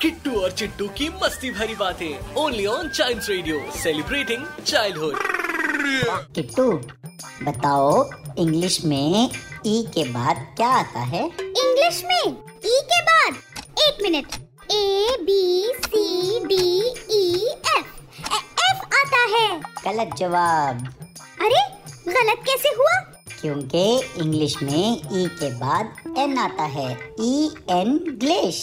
Kittu और चिट्टू की मस्ती भरी बातें। Only on child radio celebrating childhood Kittu बताओ इंग्लिश में ई के बाद क्या आता है? इंग्लिश में ई के बाद एक minute A B C D E F F आता है. गलत जवाब। अरे गलत कैसे हुआ? क्योंकि इंग्लिश में ई के बाद एन आता है। E N ग्लिश